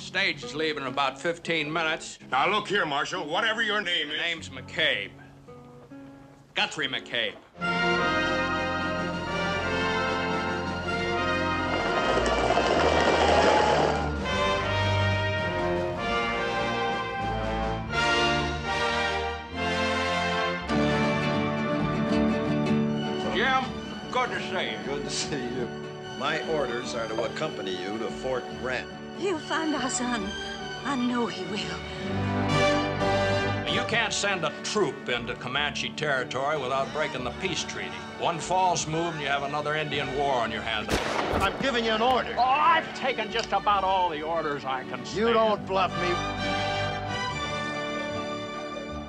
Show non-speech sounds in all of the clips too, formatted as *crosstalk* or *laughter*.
Stage is leaving in about 15 minutes. Now, look here, Marshal. Whatever your name My is. name's McCabe. Guthrie McCabe. Jim, good to see you. Good to see you. My orders are to accompany you to Fort Grant. He'll find our son. I know he will. You can't send a troop into Comanche territory without breaking the peace treaty. One false move and you have another Indian war on your hands. I'm giving you an order. Oh, I've taken just about all the orders I can stand. You don't bluff me.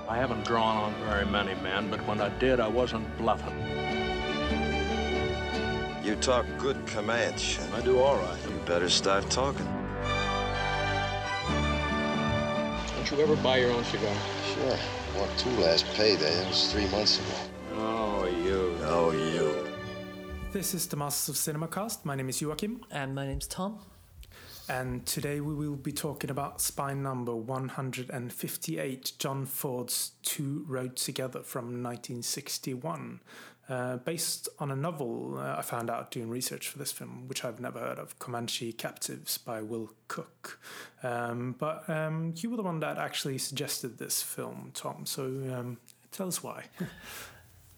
I haven't drawn on very many men, but when I did, I wasn't bluffing. You talk good Comanche. I do all right. You better start talking. You ever buy your own cigar? Sure. Bought two last payday. It was three months ago. Oh, you. Oh, you. This is the Masters of Cinema cast. My name is Joachim, And my name's Tom. And today we will be talking about spine number 158, John Ford's Two Rode Together from 1961. Uh, based on a novel uh, I found out doing research for this film, which I've never heard of, Comanche Captives by Will Cook. Um, but um, you were the one that actually suggested this film, Tom, so um, tell us why. *laughs*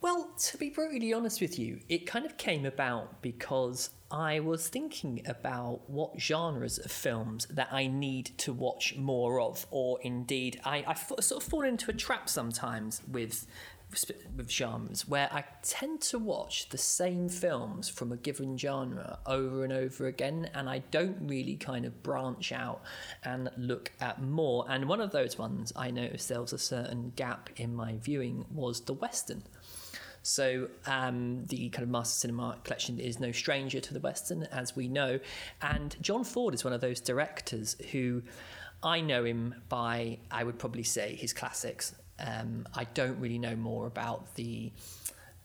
Well, to be brutally honest with you, it kind of came about because I was thinking about what genres of films that I need to watch more of, or indeed, I, sort of fall into a trap sometimes with with genres where I tend to watch the same films from a given genre over and over again, and I don't really kind of branch out and look at more. And one of those ones I noticed there was a certain gap in my viewing was the Western. So um, the kind of Master Cinema collection is no stranger to the Western, as we know. And John Ford is one of those directors who I know him by, I would probably say, his classics. Um, I don't really know more about the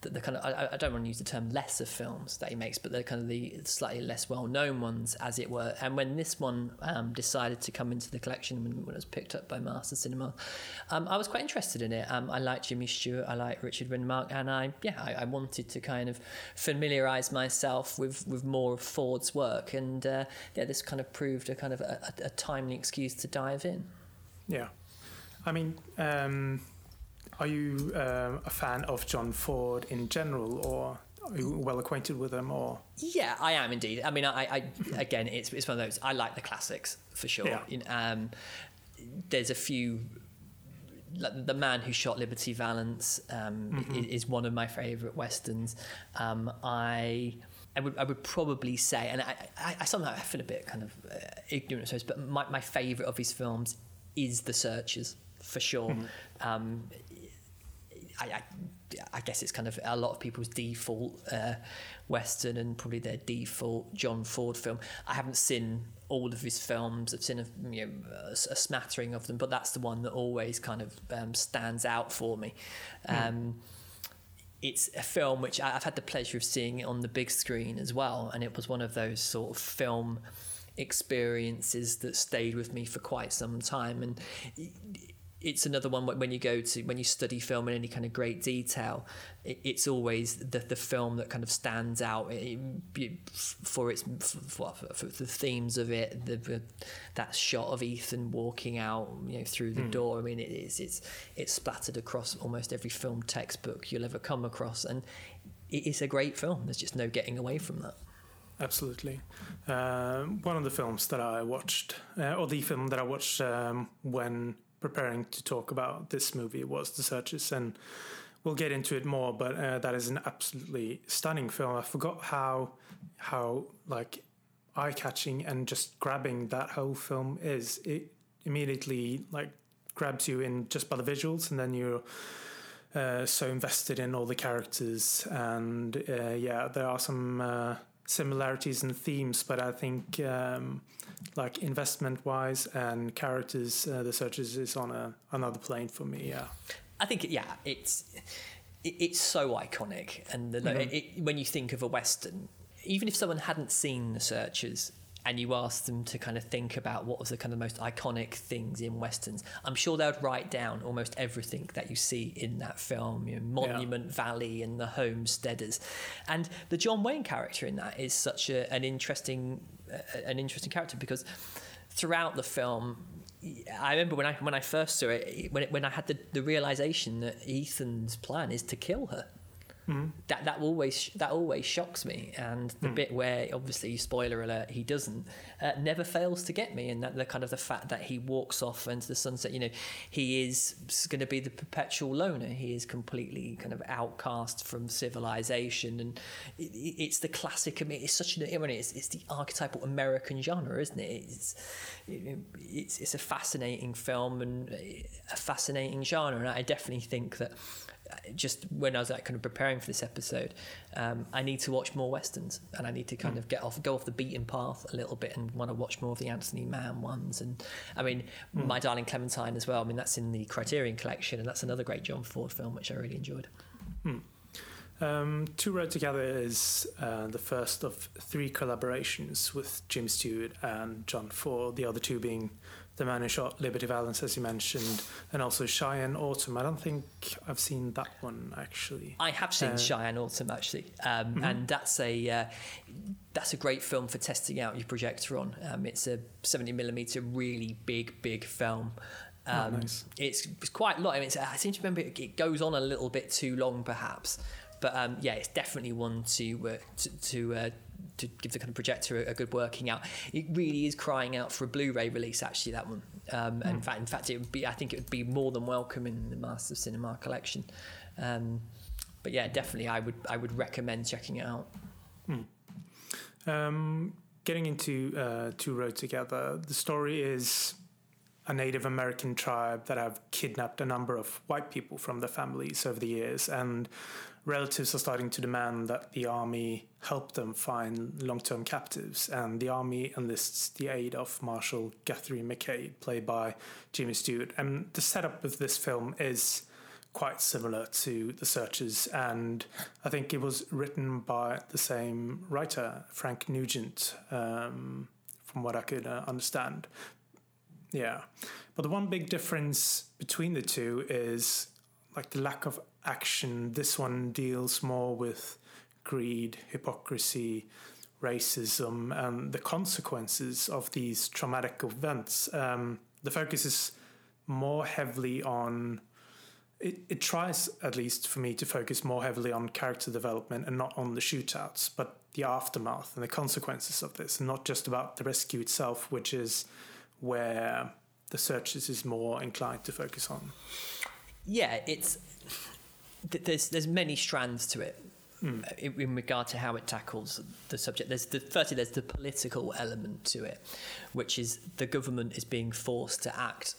the, the kind of I, I don't want to use the term lesser films that he makes, but they're kind of the slightly less well known ones, as it were. And when this one um, decided to come into the collection when, when it was picked up by Master Cinema, um, I was quite interested in it. Um, I like Jimmy Stewart, I like Richard Widmark, and I yeah I, I wanted to kind of familiarise myself with with more of Ford's work, and uh, yeah, this kind of proved a kind of a, a, a timely excuse to dive in. Yeah. I mean, um, are you um, a fan of John Ford in general, or are you well acquainted with him, or Yeah, I am indeed. I mean, I, I *laughs* again, it's it's one of those. I like the classics for sure. Yeah. Um, there's a few. Like the man who shot Liberty Valance um, i- is, one of my favourite westerns. Um, I. I would, I would probably say, and I, I, I somehow I feel a bit kind of uh, ignorant, I suppose, but my, my favourite of his films is The Searchers, for sure. Um, I, I, I guess it's kind of a lot of people's default uh, Western and probably their default John Ford film. I haven't seen all of his films. I've seen a, you know, a, a smattering of them, but that's the one that always kind of um, stands out for me. Um, It's a film which I- I've had the pleasure of seeing on the big screen as well, and it was one of those sort of film experiences that stayed with me for quite some time. And it's another one when you go to when you study film in any kind of great detail it, it's always the, the film that kind of stands out it, it, for its for, for the themes of it the, that shot of Ethan walking out you know through the door. I mean it is it's it's splattered across almost every film textbook you'll ever come across and it is a great film. There's just no getting away from that. Absolutely? Um, one of the films that I watched, uh, or the film that I watched um, when preparing to talk about this movie was The Searchers, and we'll get into it more. But uh, that is an absolutely stunning film. I forgot how how like eye catching and just grabbing that whole film is. It immediately like grabs you in just by the visuals, and then you're uh, so invested in all the characters. And uh, yeah, there are some uh, similarities and themes, but I think um, like investment wise and characters, uh, the Searchers is on a another plane for me. Yeah. I think yeah, it's it, it's so iconic, and the, it, it, when you think of a western, even if someone hadn't seen The Searchers, and you asked them to kind of think about what was the kind of most iconic things in westerns, I'm sure they would write down almost everything that you see in that film, you know, Monument yeah. Valley and the Homesteaders, and the John Wayne character in that is such a, an interesting uh, an interesting character because throughout the film. I remember when I when I first saw it when it, when I had the, the realization that Ethan's plan is to kill her Mm. That that always that always shocks me, and the mm. bit where obviously spoiler alert he doesn't uh, never fails to get me, and that the kind of the fact that he walks off into the sunset. You know, he is going to be the perpetual loner. He is completely kind of outcast from civilization, and it, it's the classic. I mean, it's such an I mean, it's, it's the archetypal American genre, isn't it? It's it's it's a fascinating film and a fascinating genre, and I definitely think that just when I was like kind of preparing for this episode, um, I need to watch more westerns, and I need to kind mm. of get off, go off the beaten path a little bit, and want to watch more of the Anthony Mann ones. And I mean, mm. My Darling Clementine as well. I mean, that's in the Criterion collection, and that's another great John Ford film which I really enjoyed. Mm. Um, Two Rode Together is uh, the first of three collaborations with Jim Stewart and John Ford, the other two being the man who shot Liberty Valance, as you mentioned, and also Cheyenne Autumn. I don't think I've seen that one actually. I have seen uh, Cheyenne Autumn actually, um, mm-hmm. and that's a uh, that's a great film for testing out your projector on. Um, it's a 70 millimeter, really big, big film. Oh, um, oh, nice. it's, it's quite long. I, mean, I seem to remember it, it goes on a little bit too long, perhaps. But um, yeah, it's definitely one to uh, to, to uh, to give the kind of projector a, a, good working out. It really is crying out for a Blu-ray release. Actually, that one. Um, mm. In fact, in fact, it would be. I think it would be more than welcome in the Masters of Cinema collection. Um, but yeah, definitely, I would I would recommend checking it out. Mm. Um, getting into uh, Two Rode Together, the story is a Native American tribe that have kidnapped a number of white people from their families over the years, and relatives are starting to demand that the army help them find long term captives, and the army enlists the aid of Marshal Guthrie McCabe, played by Jimmy Stewart. And the setup of this film is quite similar to The Searchers, and I think it was written by the same writer, Frank Nugent, um, from what I could uh, understand. Yeah. But the one big difference between the two is like the lack of action. This one deals more with greed, hypocrisy, racism, and the consequences of these traumatic events. Um, the focus is more heavily on. It, it tries, at least for me, to focus more heavily on character development and not on the shootouts, but the aftermath and the consequences of this, and not just about the rescue itself, which is where the Searchers is more inclined to focus on. Yeah, it's there's there's many strands to it. Mm. In, in, regard to how it tackles the subject, there's the firstly there's the political element to it, which is the government is being forced to act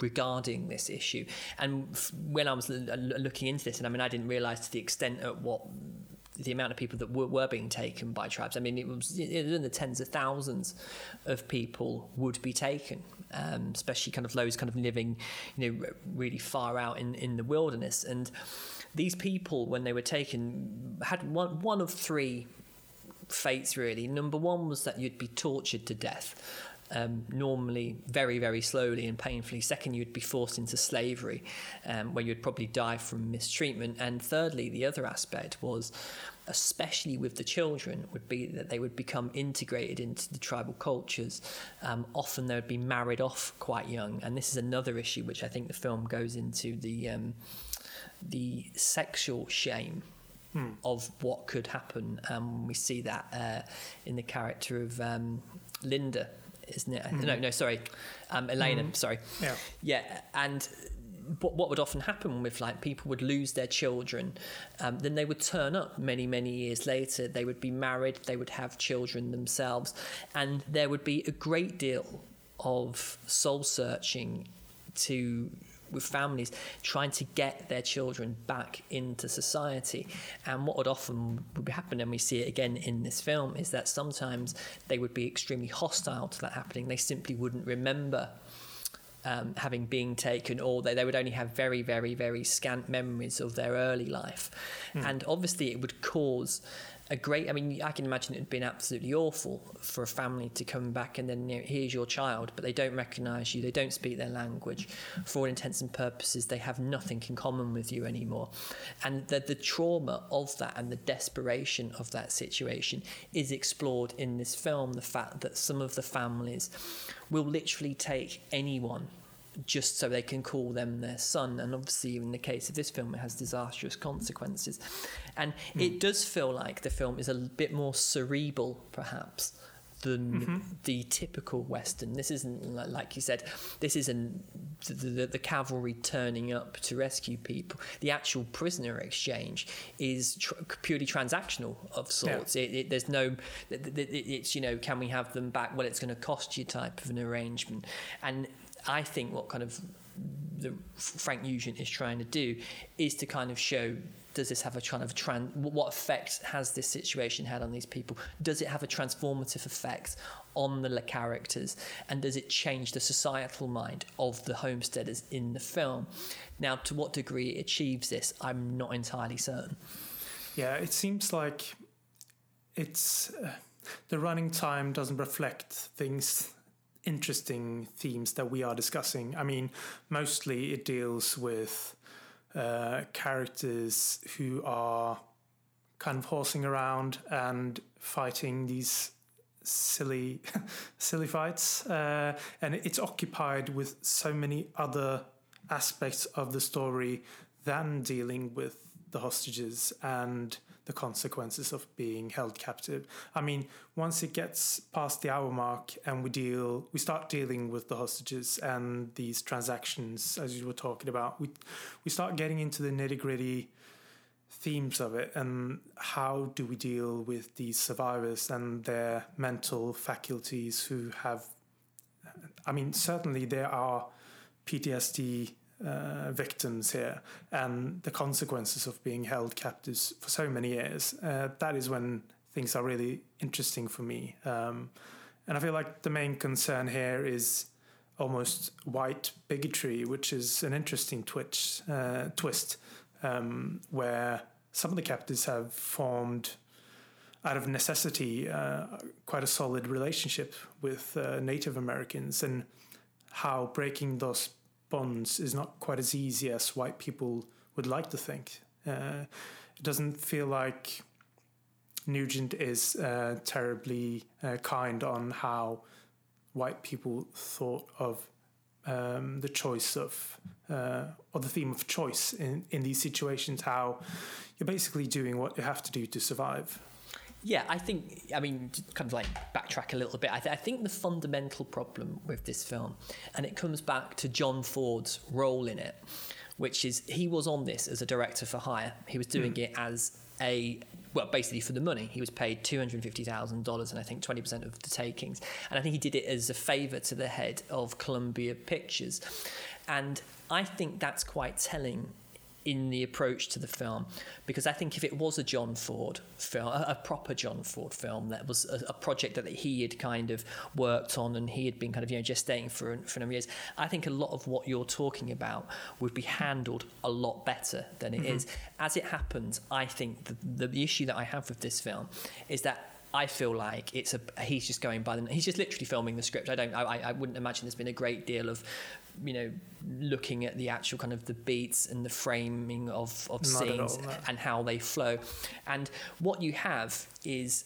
regarding this issue. And when I was looking into this, and I mean, I didn't realise to the extent at what the amount of people that were, were being taken by tribes. I mean, it was, it was in the tens of thousands of people would be taken, um, especially kind of those kind of living, you know, really far out in, in the wilderness. And these people, when they were taken, had one, one of three fates really. Number one was that you'd be tortured to death. Um, normally very, very slowly and painfully. Second, you'd be forced into slavery, um, where you'd probably die from mistreatment. And thirdly, the other aspect was especially with the children, would be that they would become integrated into the tribal cultures. Um, often they would be married off quite young, and this is another issue which I think the film goes into the um, the sexual shame. Hmm. Of what could happen, um, we see that uh, in the character of um, Linda, isn't it? Mm. No, no, sorry, um, Elena. Mm. Sorry. Yeah. Yeah, and what, what would often happen with like people would lose their children, um, then they would turn up many many years later. They would be married, they would have children themselves, and there would be a great deal of soul searching to with families trying to get their children back into society. And what would often would happen, and we see it again in this film, is that sometimes they would be extremely hostile to that happening. They simply wouldn't remember um, having been taken, or they, they would only have very, very, very scant memories of their early life. Mm. And obviously, it would cause a great. I mean, I can imagine it had been absolutely awful for a family to come back and then you know, here's your child, but they don't recognise you, they don't speak their language. For all intents and purposes, they have nothing in common with you anymore, and the the trauma of that and the desperation of that situation is explored in this film. The fact that some of the families will literally take anyone just so they can call them their son. And obviously, in the case of this film, it has disastrous consequences. And mm. it does feel like the film is a bit more cerebral, perhaps. Than mm-hmm. the typical Western. This isn't, like you said, this isn't the, the, the, cavalry turning up to rescue people. The actual prisoner exchange is tr- purely transactional of sorts. Yeah. It, it, there's no, it, it's, you know, can we have them back? Well, it's going to cost you type of an arrangement. And I think what kind of the Frank Nugent is trying to do is to kind of show does this have a kind of trans what effect has this situation had on these people? Does it have a transformative effect on the characters? And does it change the societal mind of the homesteaders in the film? Now to what degree it achieves this i'm not entirely certain. Yeah it seems like it's uh, the running time doesn't reflect things interesting themes that we are discussing. I mean, mostly it deals with uh, characters who are kind of horsing around and fighting these silly, *laughs* silly fights, uh, and it's occupied with so many other aspects of the story than dealing with the hostages and the consequences of being held captive. I mean, once it gets past the hour mark and we deal, we start dealing with the hostages and these transactions, as you were talking about, we we start getting into the nitty gritty themes of it and how do we deal with these survivors and their mental faculties who have I mean certainly there are PTSD uh, victims here and the consequences of being held captives for so many years. Uh, that is when things are really interesting for me. Um, and I feel like the main concern here is almost white bigotry, which is an interesting twitch, uh, twist um, where some of the captives have formed out of necessity uh, quite a solid relationship with uh, Native Americans and how breaking those bonds is not quite as easy as white people would like to think. Uh, it doesn't feel like Nugent is uh, terribly uh, kind on how white people thought of um, the choice of uh, or the theme of choice in, in these situations. How you're basically doing what you have to do to survive. Yeah, I think, I mean, kind of like backtrack a little bit. I, th- I, think the fundamental problem with this film, and it comes back to John Ford's role in it, which is he was on this as a director for hire. He was doing mm. it as a well, basically for the money. He was paid $250,000 and I think 20% of the takings. And I think he did it as a favour to the head of Columbia Pictures. And I think that's quite telling in the approach to the film because I think if it was a John Ford film, a, a proper John Ford film that was a, a, project that he had kind of worked on and he had been kind of you know gestating for for a number of years, I think a lot of what you're talking about would be handled a lot better than it mm-hmm. is. As it happens, I think the, the issue that I have with this film is that I feel like it's a he's just going by the he's just literally filming the script. I don't I, I wouldn't imagine there's been a great deal of you know looking at the actual kind of the beats and the framing of of Not scenes all, no. and how they flow. And what you have is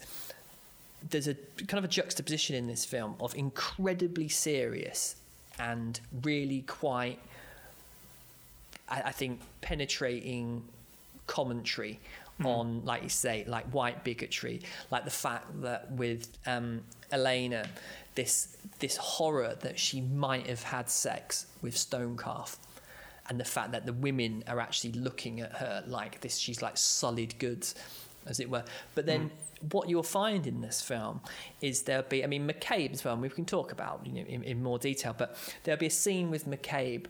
there's a kind of a juxtaposition in this film of incredibly serious and really quite I, I think penetrating commentary mm. on, like you say, like white bigotry, like the fact that with um, Elena, this this horror that she might have had sex with Stonecalf, and the fact that the women are actually looking at her like this, she's like solid goods, as it were. But then. Mm what you'll find in this film is there'll be, I mean, McCabe as well, we can talk about you know, in, in more detail, but there'll be a scene with McCabe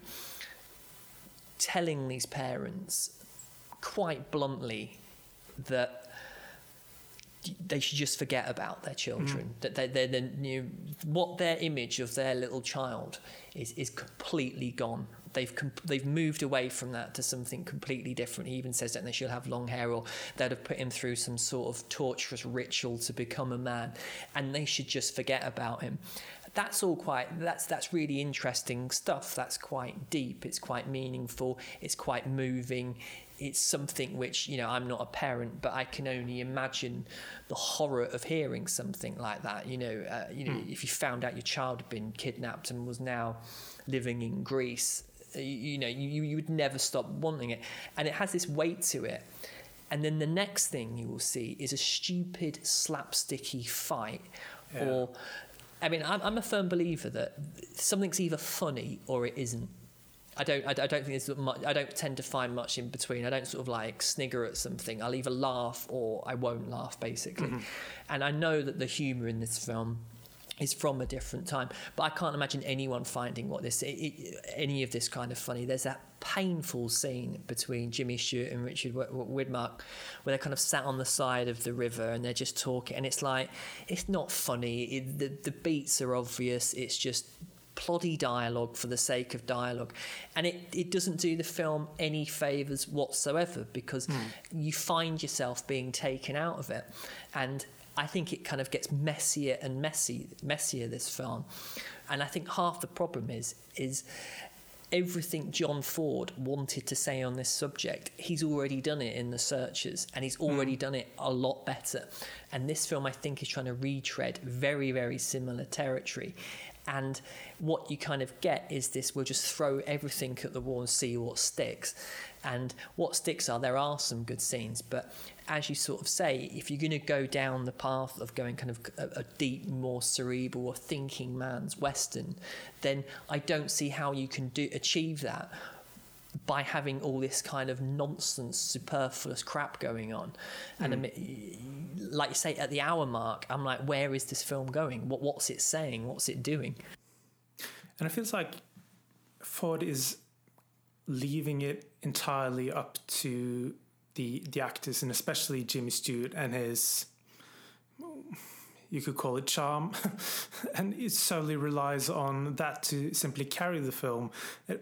telling these parents quite bluntly that they should just forget about their children. Mm. That they, they're, they're, you know, what their image of their little child is is completely gone. They've com- they've moved away from that to something completely different. He even says that they should have long hair, or they'd have put him through some sort of torturous ritual to become a man, and they should just forget about him. That's all quite. That's that's really interesting stuff. That's quite deep. It's quite meaningful. It's quite moving it's something which you know I'm not a parent, but I can only imagine the horror of hearing something like that. You know, uh, you know, mm. if you found out your child had been kidnapped and was now living in Greece, you, you know, you, you would never stop wanting it, and it has this weight to it. And then the next thing you will see is a stupid slapsticky fight, yeah. or I mean, I'm, I'm a firm believer that something's either funny or it isn't I don't. I, don't think there's much. I don't tend to find much in between. I don't sort of like snigger at something. I'll either laugh or I won't laugh, basically. Mm-hmm. And I know that the humour in this film is from a different time, but I can't imagine anyone finding what this, it, it, any of this kind of funny. There's that painful scene between Jimmy Stewart and Richard Widmark, where they're kind of sat on the side of the river and they're just talking, and it's like it's not funny. It, the the beats are obvious. It's just ploddy dialogue for the sake of dialogue. And it, it doesn't do the film any favours whatsoever because mm. you find yourself being taken out of it. And I think it kind of gets messier and messy, messier, this film. And I think half the problem is, is everything John Ford wanted to say on this subject, he's already done it in The Searchers, and he's already mm. done it a lot better. And this film, I think, is trying to retread very, very similar territory. And what you kind of get is this we'll just throw everything at the wall and see what sticks. And what sticks are there are some good scenes, but as you sort of say, if you're going to go down the path of going kind of a, a deep, more cerebral or thinking man's Western, then I don't see how you can do achieve that by having all this kind of nonsense, superfluous crap going on. And mm. like you say, at the hour mark, I'm like, where is this film going? What, what's it saying? What's it doing? And it feels like Ford is leaving it entirely up to the the actors and especially Jimmy Stewart and his you could call it charm *laughs* and it solely relies on that to simply carry the film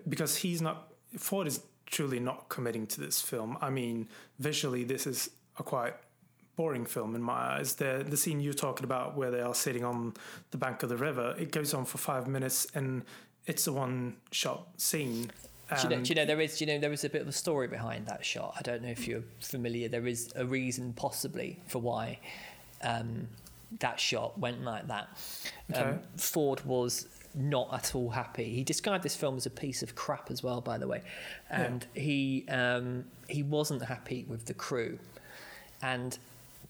because he's not Ford is truly not committing to this film. I mean, visually, this is a quite boring film in my eyes. The the scene you're talking about where they are sitting on the bank of the river, it goes on for five minutes and it's a one shot scene. Do you, know, do you know there is? Do you know there is a bit of a story behind that shot? I don't know if you're familiar. There is a reason, possibly, for why um, that shot went like that. Okay. Um, Ford was not at all happy. He described this film as a piece of crap as well, by the way, and yeah. he um, he wasn't happy with the crew, and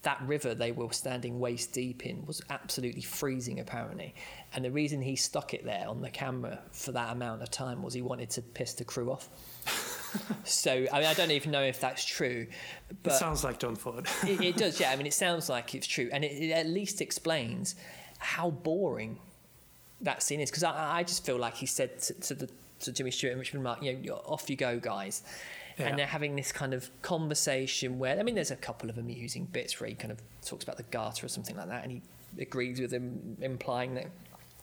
that river they were standing waist deep in was absolutely freezing apparently. And the reason he stuck it there on the camera for that amount of time was he wanted to piss the crew off. *laughs* So I mean I don't even know if that's true but it sounds like John Ford. It, it, does yeah. I mean it *laughs* sounds like it's true. And it, it at least explains how boring that scene is because I, I just feel like he said to, to the to Jimmy Stewart and Richard Mark, you know, off you go, guys. Yeah. And they're having this kind of conversation where I mean, there's a couple of amusing bits where he kind of talks about the garter or something like that, and he agrees with him, implying that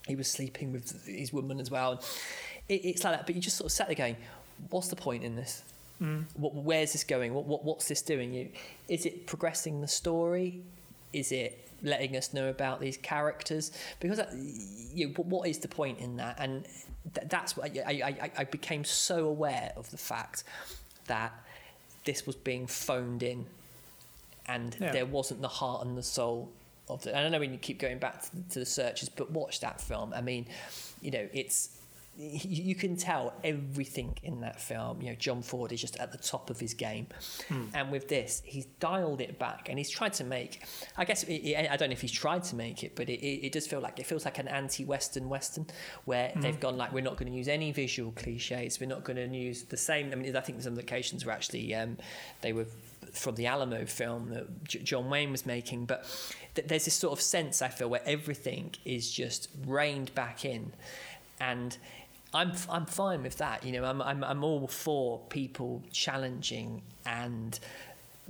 he was sleeping with his woman as well. It, it's like that, but you just sort of sat there going, "What's the point in this? Mm. What, where's this going? What, what, what's this doing? You, is it progressing the story? Is it letting us know about these characters because uh, you know, what is the point in that and th- that's what I, I, I became so aware of the fact that this was being phoned in and yeah. there wasn't the heart and the soul of it. And I know when you keep going back to, to the Searchers, but watch that film. I mean, you know, it's you can tell everything in that film. You know, John Ford is just at the top of his game, mm. and with this, he's dialed it back and he's tried to make. I guess it, it, I don't know if he's tried to make it, but it, it, does feel like it feels like an anti-Western Western, where mm. they've gone like we're not going to use any visual cliches. We're not going to use the same. I mean, I think some locations were actually um, they were from the Alamo film that J- John Wayne was making, but th- there's this sort of sense I feel where everything is just reined back in, and I'm I'm fine with that. You know, I'm I'm I'm all for people challenging and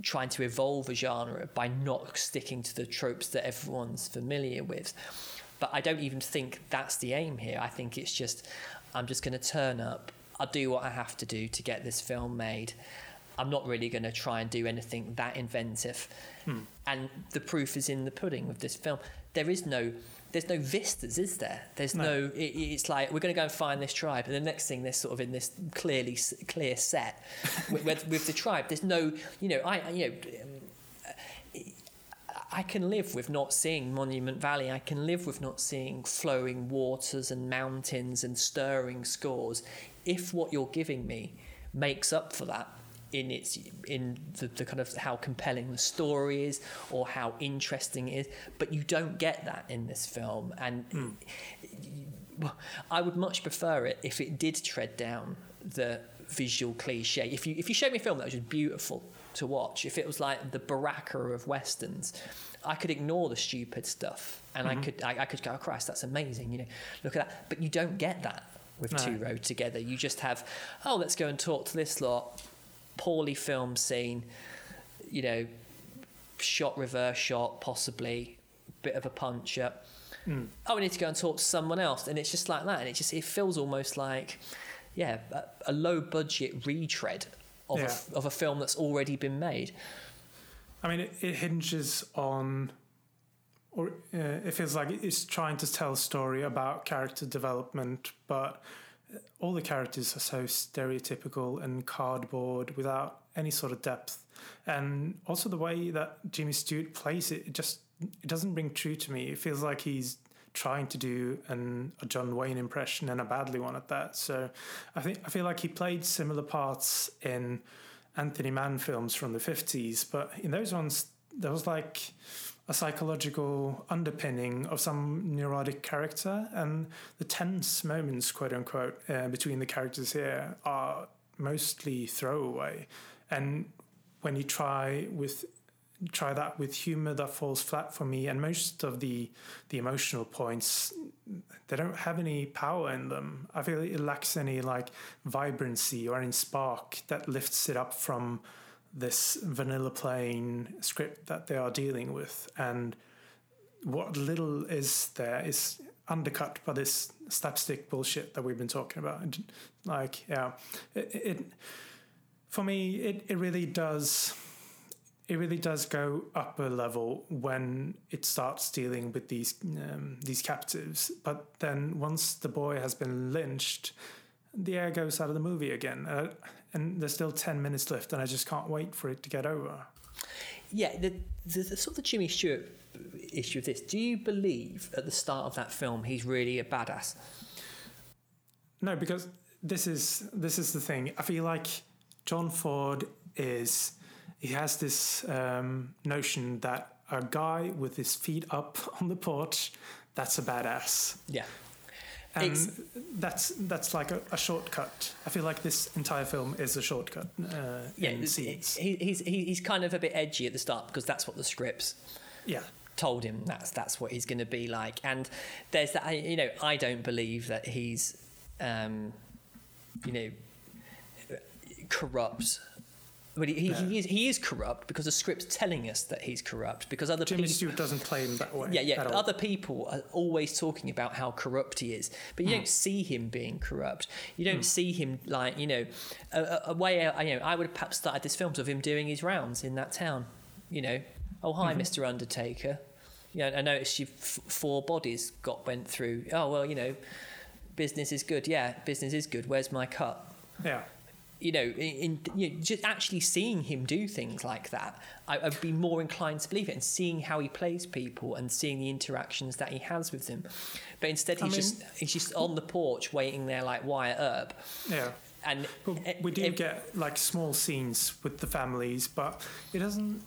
trying to evolve a genre by not sticking to the tropes that everyone's familiar with. But I don't even think that's the aim here. I think it's just I'm just going to turn up. I'll do what I have to do to get this film made. I'm not really going to try and do anything that inventive. Hmm. And the proof is in the pudding with this film. There is no there's no vistas, is there? There's no. No. it, it's like we're going to go and find this tribe, and the next thing they're sort of in this clearly clear set *laughs* with, with, with the tribe. There's no, you know, I you know. Um, I can live with not seeing Monument Valley. I can live with not seeing flowing waters and mountains and stirring scores if what you're giving me makes up for that in its in the, the kind of how compelling the story is or how interesting it is but you don't get that in this film and hmm. well, I would much prefer it if it did tread down the visual cliche. If you if you showed me a film that was just beautiful to watch, if it was like the Baraka of westerns, I could ignore the stupid stuff and I mm-hmm. could I, I could go, oh, Christ, that's amazing, you know, look at that. But you don't get that with No. Two Rode Together. You just have, oh, let's go and talk to this lot, poorly filmed scene, you know, shot reverse shot, possibly, bit of a punch up. Oh, we need to go and talk to someone else, and it's just like that, and it just it feels almost like, yeah, a, a low budget retread of, Yeah. a of a film that's already been made. I mean, it, it hinges on, or uh, it feels like it's trying to tell a story about character development, but all the characters are so stereotypical and cardboard without any sort of depth. And also the way that Jimmy Stewart plays it, it just it doesn't ring true to me. It feels like he's trying to do an, a John Wayne impression and a badly one at that. So I think I feel like he played similar parts in Anthony Mann films from the 50s, but in those ones, there was like a psychological underpinning of some neurotic character, and the tense moments, quote unquote, uh, between the characters here are mostly throwaway. And when you try with try that with humor that falls flat for me and most of the the emotional points they don't have any power in them i feel it lacks any like vibrancy or any spark that lifts it up from this vanilla plain script that they are dealing with and what little is there is undercut by this slapstick bullshit that we've been talking about like yeah it, it for me it, it really does it really does go up a level when it starts dealing with these um, these captives. But then once the boy has been lynched, the air goes out of the movie again, uh, and there's still ten minutes left, and I just can't wait for it to get over. Yeah, the, the, the sort of the Jimmy Stewart issue of this. Do you believe at the start of that film he's really a badass? No, because this is this is the thing. I feel like John Ford is he has this um, notion that a guy with his feet up *laughs* on the porch, that's a badass. Yeah. And It's- that's that's like a, a shortcut. I feel like this entire film is a shortcut uh, Yeah, in scenes. he, he's he, he's kind of a bit edgy at the start because that's what the scripts yeah, told him. That's that's what he's going to be like. And there's that. You know, I don't believe that he's, um, you know, corrupt. But he, he, he, is, he is corrupt because the script's telling us that he's corrupt because other Jimmy people. Stewart doesn't play him that way. Yeah, yeah. at But all. other people are always talking about how corrupt he is, but you don't see him being corrupt. You don't see him like you know, a, a, way. I you know, I would have perhaps started this film of him doing his rounds in that town. You know, oh hi, Mm-hmm. Mister Undertaker. Yeah, I noticed you f- four bodies got went through. Oh well, you know, business is good. Yeah, business is good. Where's my cut? yeah, you know, in, you know, just actually seeing him do things like that, I, I'd be more inclined to believe it, and seeing how he plays people and seeing the interactions that he has with them. But instead, I he's mean- just he's just on the porch waiting there like Wyatt Earp, yeah. and But eh, we do eh, get like small scenes with the families, but it doesn't.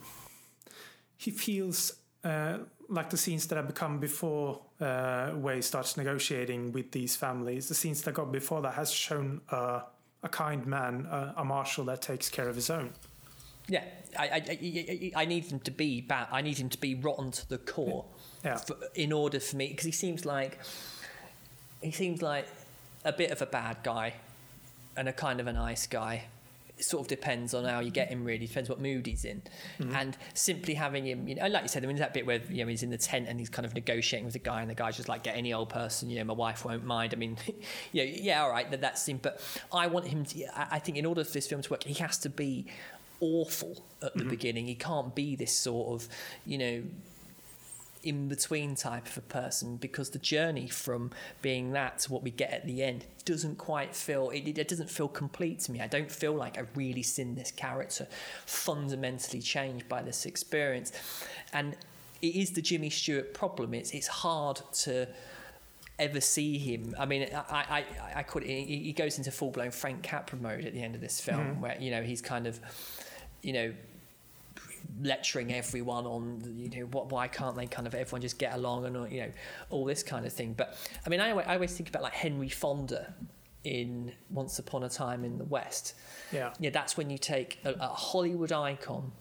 He feels uh, like the scenes that have become before uh, where he starts negotiating with these families. The scenes that got before that has shown uh, a kind man, uh, a marshal that takes care of his own. yeah, I, I, I, I need him to be bad. I need him to be rotten to the core, Yeah. for, in order for me because he seems like he seems like a bit of a bad guy and a kind of a nice guy it sort of depends on how you get mm. him really. Depends what mood he's in. Mm. And simply having him you know like you said I mean that bit where you know he's in the tent and he's kind of negotiating with the guy and the guy's just like get any old person you know my wife won't mind. I mean *laughs* you know, yeah all right that that's him but I want him to I I think in order for this film to work he has to be awful at the mm-hmm. beginning. He can't be this sort of you know in between type of a person because the journey from being that to what we get at the end doesn't quite feel it, it doesn't feel complete to me i don't feel like i've really seen this character fundamentally changed by this experience and it is the jimmy stewart problem it's it's hard to ever see him. I mean, I I, I, could. He, he goes into full blown Frank Capra mode at the end of this film, mm-hmm. where you know he's kind of, you know, lecturing everyone on you know what why can't they kind of everyone just get along and you know all this kind of thing but i mean i, I always think about like henry fonda in once upon a time in the west Yeah. yeah that's when you take a, a hollywood icon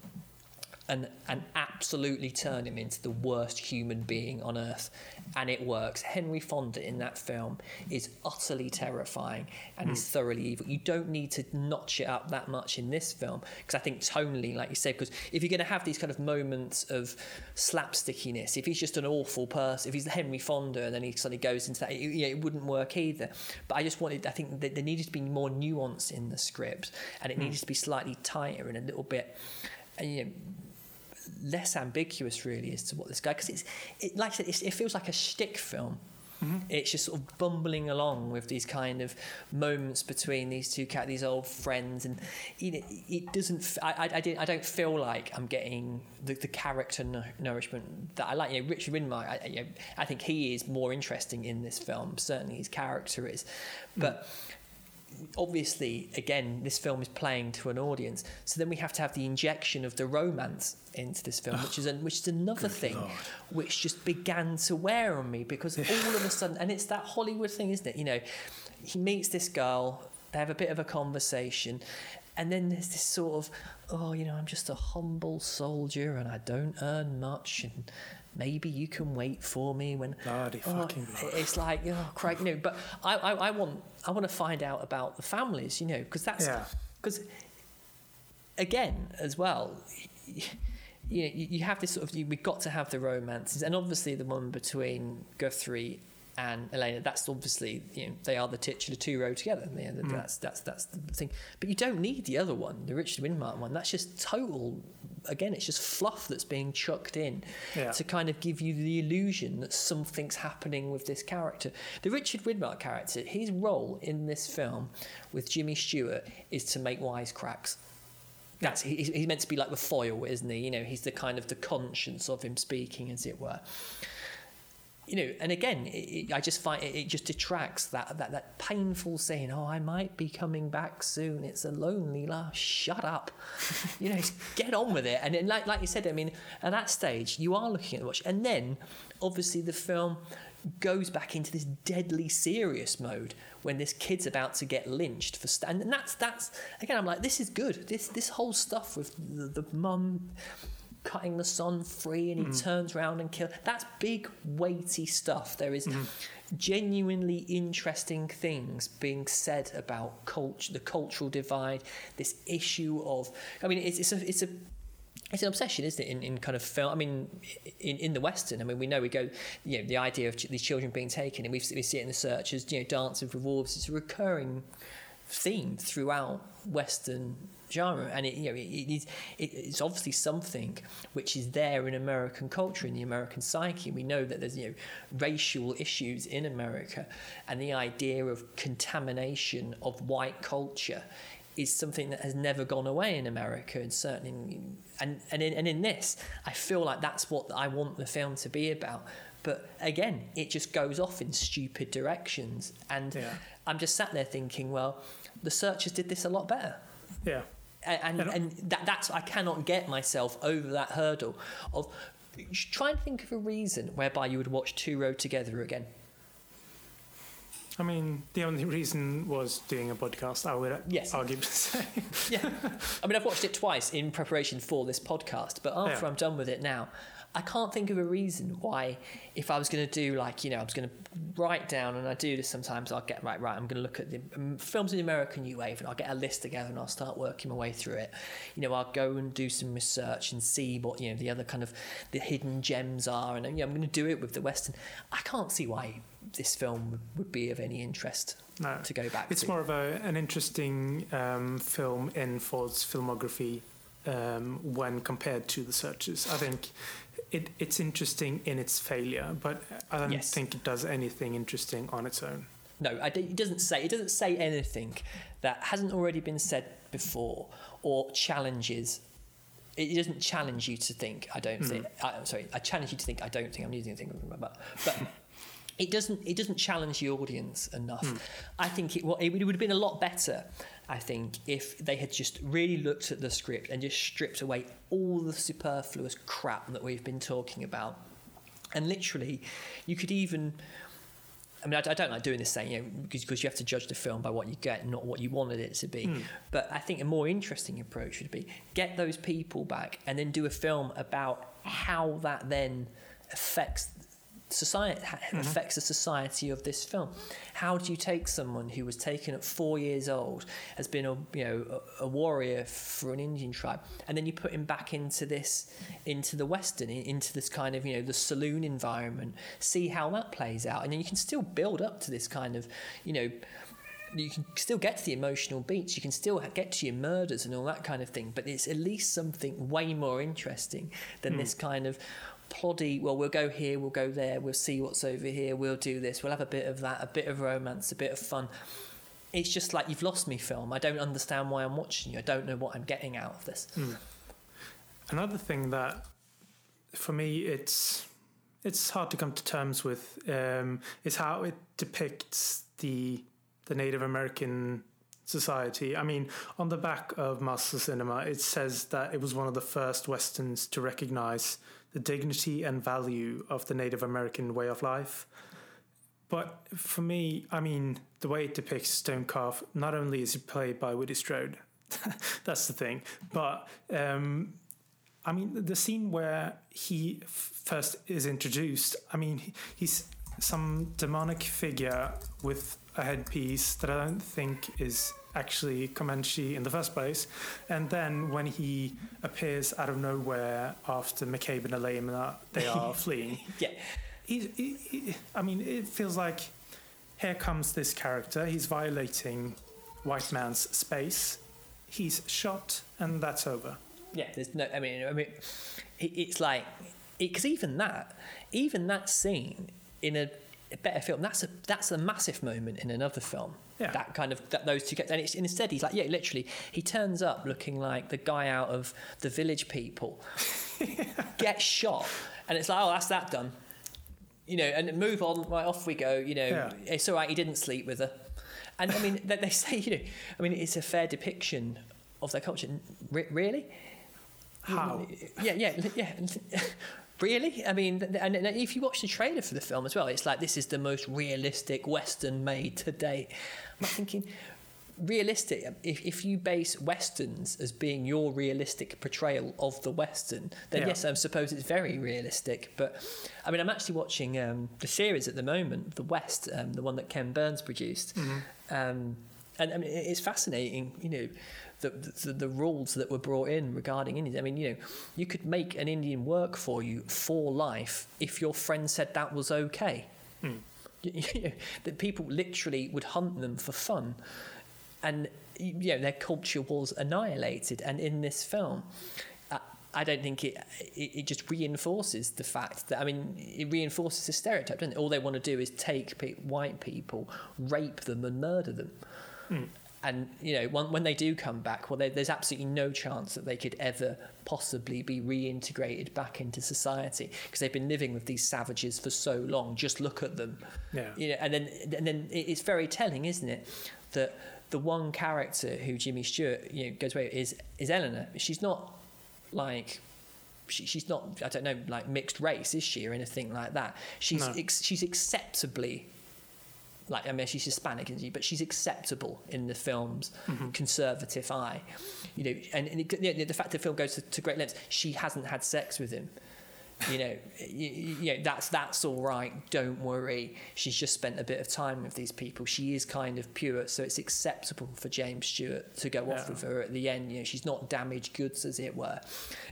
and and absolutely turn him into the worst human being on earth. And it works. Henry fonda in that film is utterly terrifying and he's hmm. thoroughly evil. You don't need to notch it up that much in this film because i think tonally like you said because if you're going to have these kind of moments of slapstickiness if he's just an awful person if he's henry fonda and then he suddenly goes into that it, it wouldn't work either. But i just wanted i think that there needed to be more nuance in the script and it hmm. needed to be slightly tighter and a little bit and, you know, less ambiguous really as to what this guy because it's it, like I said it feels like a shtick film. Mm-hmm. It's just sort of bumbling along with these kind of moments between these two cat these old friends, and you know, it doesn't. I, I, I, didn't, I don't feel like I'm getting the, the character nou- nourishment that I like. You know, Richard Widmark. I, you know, I think he is more interesting in this film. Certainly, his character is, mm. but obviously, again, this film is playing to an audience. So then we have to have the injection of the romance into this film, which is an, which is another thing which just began to wear on me because all of a sudden, and it's that Hollywood thing, isn't it? You know, he meets this girl, they have a bit of a conversation. And then there's this sort of, oh, you know, I'm just a humble soldier and I don't earn much, and maybe you can wait for me when. Bloody Oh, fucking it's like oh Craig, you know. But I, I, I want I want to find out about the families, you know, because that's Yeah. because again as well. You know, you have this sort of you, we've got to have the romances, and obviously the one between Guthrie and Elena. That's obviously you know they are the titular Two Rode Together. Mm. You know, That's that's that's the thing. But you don't need the other one, the Richard Widmark one. That's just total. Again, it's just fluff that's being chucked in Yeah. to kind of give you the illusion that something's happening with this character. The Richard Widmark character, his role in this film with Jimmy Stewart is to make wisecracks. That's he, he's meant to be like the foil, isn't he? You know, he's the kind of the conscience of him speaking, as it were. You know, and again, it, I just find it, it just detracts that, that that painful saying, "Oh, I might be coming back soon. It's a lonely life." Shut up, *laughs* you know. Get on with it. And then, like like you said, I mean, at that stage, you are looking at the watch, and then obviously the film goes back into this deadly serious mode when this kid's about to get lynched for st- and that's that's again I'm like this is good this this whole stuff with the, the mum cutting the son free and he mm. turns around and kills that's big weighty stuff there is mm-hmm. genuinely interesting things being said about culture the cultural divide this issue of I mean it's, it's a it's a it's an obsession, isn't it, in, in kind of film? I mean, in, in the Western, I mean, we know we go, you know, the idea of ch- these children being taken, and we we see it in the Searchers, you know, Dancing with Wolves. It's a recurring theme throughout Western genre, and it, you know, it, it it's obviously something which is there in American culture, in the American psyche. We know that there's, you know, racial issues in America, and the idea of contamination of white culture is something that has never gone away in America, and certainly, in, and and in, and in this, I feel like that's what I want the film to be about. But again, it just goes off in stupid directions, and Yeah. I'm just sat there thinking, well, the Searchers did this a lot better. Yeah. And And- that that's I cannot get myself over that hurdle of try and think of a reason whereby you would watch Two Rode Together again. I mean, the only reason was doing a podcast, I would Yes. arguably say. Yeah, I mean I've watched it twice in preparation for this podcast, but after Yeah. I'm done with it now, I can't think of a reason why, if I was going to do like, you know, I was going to write down, and I do this sometimes, I'll get, right, right, I'm going to look at the um, films in the American New Wave and I'll get a list together and I'll start working my way through it. You know, I'll go and do some research and see what, you know, the other kind of, the hidden gems are. And, you know, I'm going to do it with the Western. I can't see why this film would, would be of any interest No. to go back It's to. more of a, an interesting um, film in Ford's filmography um, when compared to The Searchers. I think it, it's interesting in its failure, but I don't Yes. think it does anything interesting on its own. No, I it doesn't say it doesn't say anything that hasn't already been said before or challenges. It doesn't challenge you to think. I don't think. Hmm. I, I'm sorry. I challenge you to think. I don't think. I'm using a thing, but but it doesn't. It doesn't challenge the audience enough. Hmm. I think it, well, it would have been a lot better. I think if they had just really looked at the script and just stripped away all the superfluous crap that we've been talking about, and literally, you could even. I mean, I, I don't like doing this saying, you know, because, because you have to judge the film by what you get, not what you wanted it to be. Hmm. But I think a more interesting approach would be get those people back and then do a film about how that then affects society ha- mm-hmm. affects the society of this film. How do you take someone who was taken at four years old, has been a you know a, a warrior for an Indian tribe, and then you put him back into this into the Western, into this kind of you know the saloon environment, see how that plays out, and then you can still build up to this kind of you know you can still get to the emotional beats, you can still get to your murders and all that kind of thing, but it's at least something way more interesting than hmm. this kind of ploddy, well, we'll go here, we'll go there, we'll see what's over here, we'll do this, we'll have a bit of that, a bit of romance, a bit of fun. It's just like you've lost me, film. I don't understand why I'm watching you. I don't know what I'm getting out of this. Another thing that, for me, it's it's hard to come to terms with um, is how it depicts the the Native American society. I mean, on the back of Master Cinema, it says that it was one of the first westerns to recognize the dignity and value of the Native American way of life. But for me, I mean, the way it depicts Stone Stonecalf, not only is it played by Woody Strode, *laughs* that's the thing, but um, I mean, the scene where he first is introduced, I mean, he's some demonic figure with a headpiece that I don't think is actually Comanche in the first place. And then when he appears out of nowhere after McCabe and Elena, they *laughs* are fleeing. Yeah. He, he, he- I mean, it feels like here comes this character. He's violating white man's space. He's shot, and that's over. Yeah, there's no. I mean, I mean, it, it's like because even that, even that scene in a, a better film, that's a that's a massive moment in another film. Yeah. That kind of that those two get and it's instead he's like yeah literally he turns up looking like the guy out of the Village People, *laughs* gets shot and it's like oh that's that done, you know and move on right off we go you know Yeah. it's all right he didn't sleep with her, and I mean they, they *laughs* say you know I mean it's a fair depiction of their culture Re- really How? yeah, yeah, yeah. *laughs* really? I mean, and, and if you watch the trailer for the film as well, it's like this is the most realistic Western made to date. I'm thinking, realistic. If, if you base Westerns as being your realistic portrayal of the Western, then Yeah. yes, I suppose it's very realistic. But I mean, I'm actually watching um, the series at the moment, The West, um, the one that Ken Burns produced. Um, and I mean, it's fascinating, you know, the, the the rules that were brought in regarding Indians. I mean, you know, you could make an Indian work for you for life if your friend said that was okay. You hmm. *laughs* that people literally would hunt them for fun, and you know their culture was annihilated. And in this film, I, don't think it, it it just reinforces the fact that I mean it reinforces the stereotype. Doesn't it? All they want to do is take pe- white people, rape them, and murder them. Hmm. And you know, when, when they do come back, well, there, there's absolutely no chance that they could ever possibly be reintegrated back into society because they've been living with these savages for so long. Just look at them, Yeah. you know. And then, and then it's very telling, isn't it, that the one character who Jimmy Stewart, you know, goes away with is is Eleanor. She's not like she, she's not I don't know like mixed race, is she, or anything like that? She's No. ex, she's acceptably like I mean she's Hispanic, isn't she? But she's acceptable in the film's mm-hmm. conservative eye, you know. And, and it, you know, the fact that the film goes to, to great lengths, she hasn't had sex with him. You know, you, you know that's that's all right. Don't worry. She's just spent a bit of time with these people. She is kind of pure, so it's acceptable for James Stewart to go off with her at the end. You know, she's not damaged goods, as it were.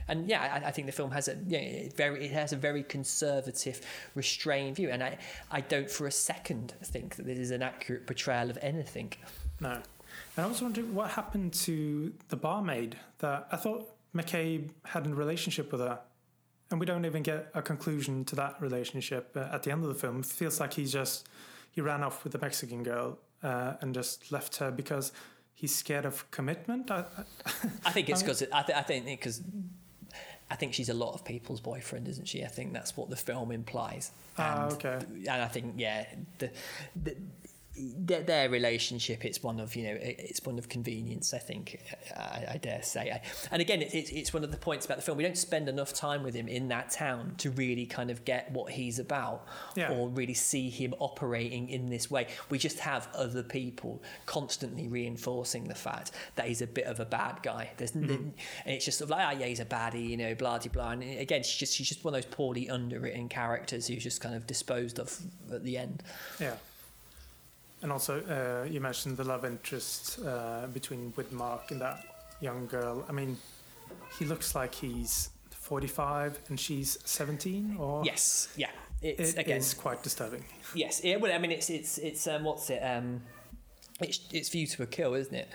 And yeah, I, I think the film has a you know, it very it has a very conservative, restrained view, and I I don't for a second think that this is an accurate portrayal of anything. No. And I was wondering what happened to the barmaid that I thought McCabe had a relationship with her. And we don't even get a conclusion to that relationship uh, at the end of the film. It feels like he just, he ran off with the Mexican girl uh, and just left her because he's scared of commitment. I, I, I think it's because I, th- I think because I think she's a lot of people's boyfriend, isn't she? I think that's what the film implies. Ah, And- okay. And I think yeah, the, the their, their relationship it's one of you know it's one of convenience. I think I, I dare say. I, and again, it, it's it's one of the points about the film. We don't spend enough time with him in that town to really kind of get what he's about Yeah. or really see him operating in this way. We just have other people constantly reinforcing the fact that he's a bit of a bad guy. There's n and it's just sort of like, ah, yeah, he's a baddie, you know, blah de blah. And again, she's just she's just one of those poorly underwritten characters who's just kind of disposed of at the end. yeah. And also, uh, you mentioned the love interest uh, between Widmark and that young girl. I mean, he looks like he's 45 and she's 17, or Yes, yeah. It's It again, is quite disturbing. yes. Yeah, well, I mean, it's it's it's um, what's it? Um, it's it's View to a Kill, isn't it?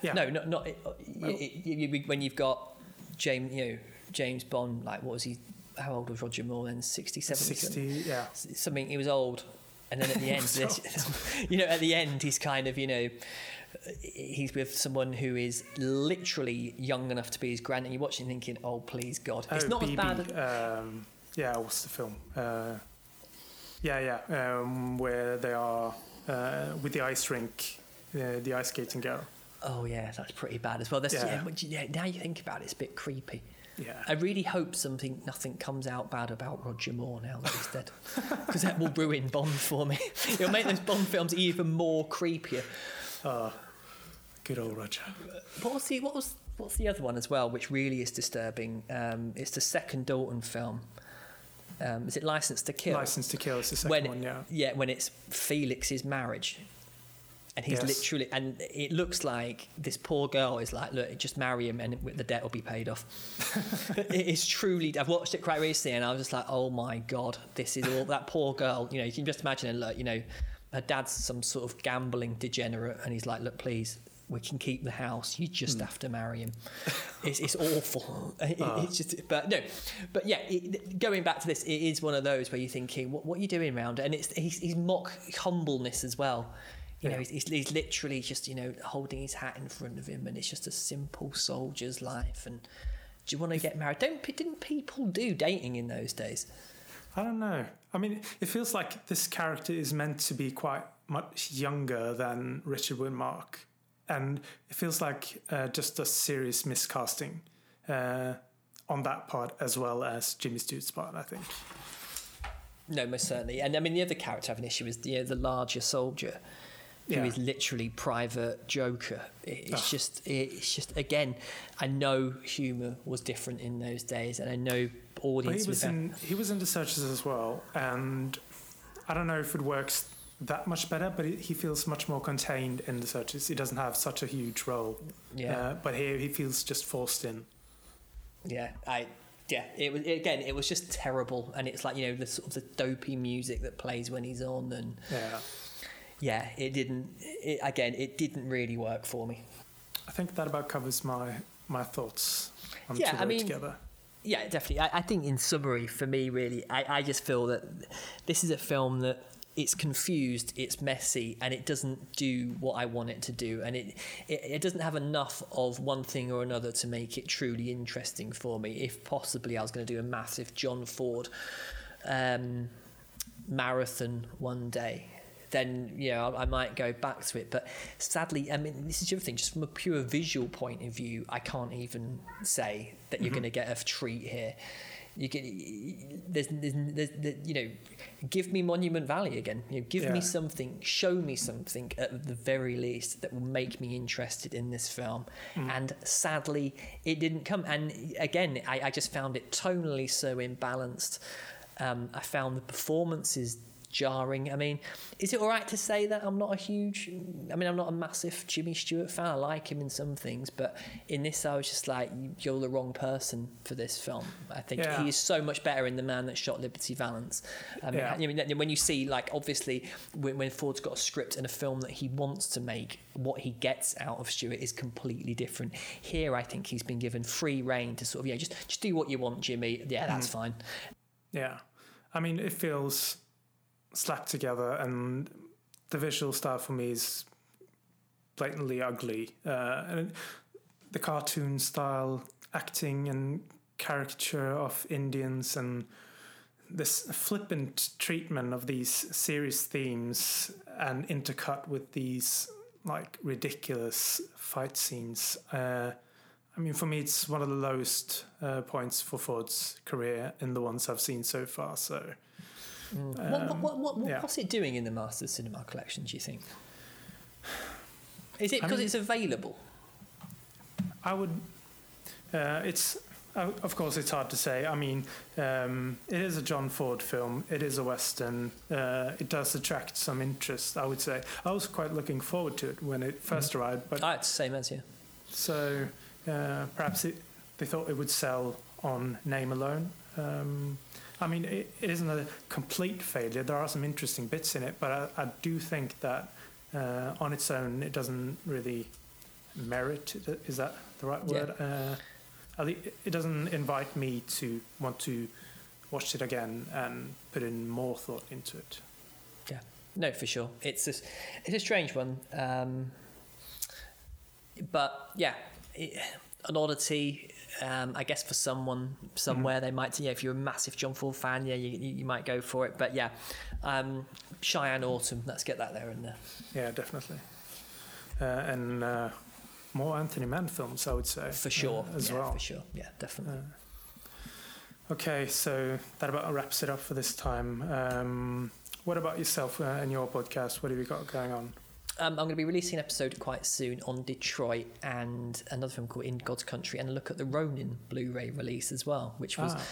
Yeah. No, not not it, it, you- you- when you've got James, you know, James Bond. Like, what was he? How old was Roger Moore then? 67? 60, yeah. Something. He was old, and then at the *laughs* end, this, *laughs* you know, at the end, he's kind of, you know. He's with someone who is literally young enough to be his grand, and you're watching thinking, "Oh, please God!" It's Oh, not BB, as bad. as- Um, yeah, what's the film? Uh, yeah, yeah, um, where they are uh, with the ice rink, uh, the ice skating girl. Oh yeah, that's pretty bad as well. That's, yeah. Yeah, now you think about it, it's a bit creepy. Yeah. I really hope something, nothing comes out bad about Roger Moore now that he's dead, because that will ruin Bond for me. *laughs* It'll make those Bond films even more creepier. Oh, good old Roger. What was the what was what's the other one as well, which really is disturbing? Um, it's the second Dalton film. Um, is it License to Kill? License to Kill is the second when one, yeah. yeah, when it's Felix's marriage, and he's Yes. literally, and it looks like this poor girl is like, look, just marry him, and the debt will be paid off. *laughs* it is truly. I've watched it quite recently, and I was just like, oh my god, this is all that poor girl. You know, you can just imagine, and look, you know, her dad's some sort of gambling degenerate, and he's like, look, please. We can keep the house. You just hmm. have to marry him. It's, it's awful. *laughs* It- It's ah. just, but no, but yeah. It, going back to this, it is one of those where you're thinking, what, what are you doing round? And it's he's, he's mock humbleness as well. You know, Yeah. he's, he's, he's literally just you know holding his hat in front of him, and it's just a simple soldier's life. And do you want to get married? Don't didn't people do dating in those days? I don't know. I mean, it feels like this character is meant to be quite much younger than Richard Widmark. And it feels like uh, just a serious miscasting uh, on that part as well as Jimmy Stewart's part, I think. No, most certainly. And I mean, the other character I have an issue is the the larger soldier, who is Yeah. literally private Joker. It's Ugh. just, it's just again, I know humour was different in those days, and I know audience he was in he was in the Searchers as well, and I don't know if it works that much better, but he he feels much more contained in the Searchers. He doesn't have such a huge role, Yeah. uh, but here he feels just forced in. Yeah, I yeah, it was again, it was just terrible, and it's like you know the sort of the dopey music that plays when he's on, and Yeah, yeah, it didn't. It, again, it didn't really work for me. I think that about covers my my thoughts on Yeah, Two I mean- Together. Yeah, definitely. I, I think in summary, for me, really, I, I just feel that this is a film that it's confused, it's messy, and it doesn't do what I want it to do, and it, it it doesn't have enough of one thing or another to make it truly interesting for me. If possibly, I was going to do a massive John Ford um, marathon one day. Then you know I, I might go back to it, but sadly, I mean this is the other thing. Just from a pure visual point of view, I can't even say that you're going to get a treat here. You get there's, there's, there's, there's you know, give me Monument Valley again. You know, give me something, show me something at the very least that will make me interested in this film. And sadly, it didn't come. And again, I, I just found it tonally so imbalanced. Um, I found the performances jarring. I mean, is it all right to say that I'm not a huge, I mean, I'm not a massive Jimmy Stewart fan. I like him in some things, but in this, I was just like, you're the wrong person for this film. I think Yeah. he is so much better in The Man That Shot Liberty Valance. I mean, Yeah. I mean, when you see, like, obviously, when, when Ford's got a script and a film that he wants to make, what he gets out of Stewart is completely different. Here, I think he's been given free reign to sort of, yeah, just, just do what you want, Jimmy. Yeah, that's hmm. fine. Yeah, I mean, it feels slapped together, and the visual style for me is blatantly ugly. Uh, and the cartoon style, acting and caricature of Indians, and this flippant treatment of these serious themes, and intercut with these like ridiculous fight scenes. Uh, I mean, for me, it's one of the lowest uh, points for Ford's career in the ones I've seen so far. So, what, what, what, what, Um, yeah. What's it doing in the Masters Cinema Collection, do you think? Is it I because mean- it's available? I would. Uh, it's uh, of course it's hard to say. I mean, um, it is a John Ford film. It is a western. Uh, it does attract some interest. I would say. I was quite looking forward to it when it 1st arrived, but Ah, it's the same as you. so uh, perhaps it, they thought it would sell on name alone. Um, I mean, it, it isn't a complete failure. There are some interesting bits in it, but I, I do think that uh, on its own, it doesn't really merit. Is that the right Yeah. word? Uh, it doesn't invite me to want to watch it again and put in more thought into it. Yeah, no, for sure. It's a, it's a strange one, um, but yeah, it, an oddity. Um, I guess for someone somewhere they might. Yeah, if you're a massive John Ford fan, yeah, you, you, you might go for it. But yeah, um, Cheyenne Autumn. Let's get that there in there. Yeah, definitely. Uh, and uh, more Anthony Mann films, I would say. For sure, uh, as yeah, well. For sure, yeah, definitely. Okay, so that about wraps it up for this time. Um, what about yourself uh, and your podcast? What have you got going on? Um, I'm going to be releasing an episode quite soon on Detroit and another film called In God's Country, and a look at the Ronin Blu-ray release as well, which was Ah,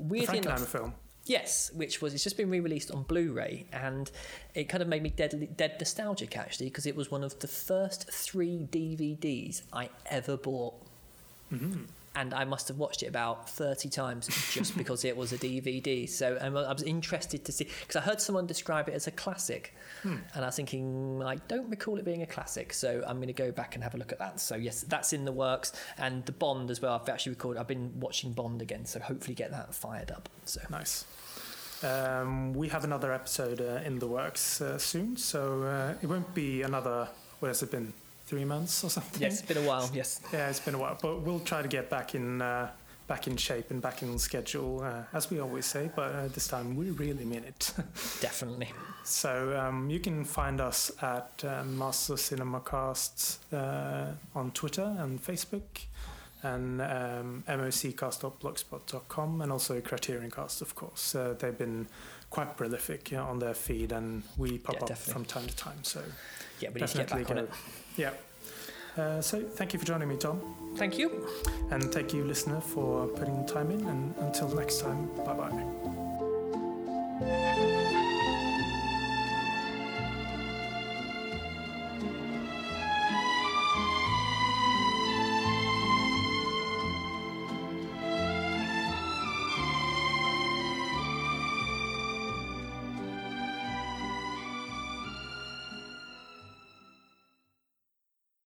Frankenheimer enough, film. Yes, which was it's just been re-released on Blu-ray, and it kind of made me dead dead nostalgic actually because it was one of the first three DVDs I ever bought, and I must have watched it about thirty times just *laughs* because it was a DVD. So um, I was interested to see because I heard someone describe it as a classic, and I was thinking I don't recall it being a classic, so I'm going to go back and have a look at that. So yes, that's in the works, and the Bond as well. I've actually recorded. I've been watching Bond again, so hopefully get that fired up. So. Nice. Um, we have another episode uh, in the works uh, soon, so uh, it won't be another. What has it been? Three months or something? Yes, it's been a while. Yes. Yeah, it's been a while, but we'll try to get back in uh, back in shape and back in schedule, uh, as we always say. But uh, this time we really mean it. *laughs* Definitely. So um, you can find us at uh, Master Cinema Cast uh, on Twitter and Facebook, and um, moccast.blogspot.com, and also Criterion Cast, of course. Uh, they've been quite prolific you know, on their feed, and we pop Yeah, up definitely. from time to time. So Yeah, we need to get definitely back on it. Yeah. Uh, so thank you for joining me, Tom, Thank you. and thank you, listener, for putting the time in. And until next time, bye bye.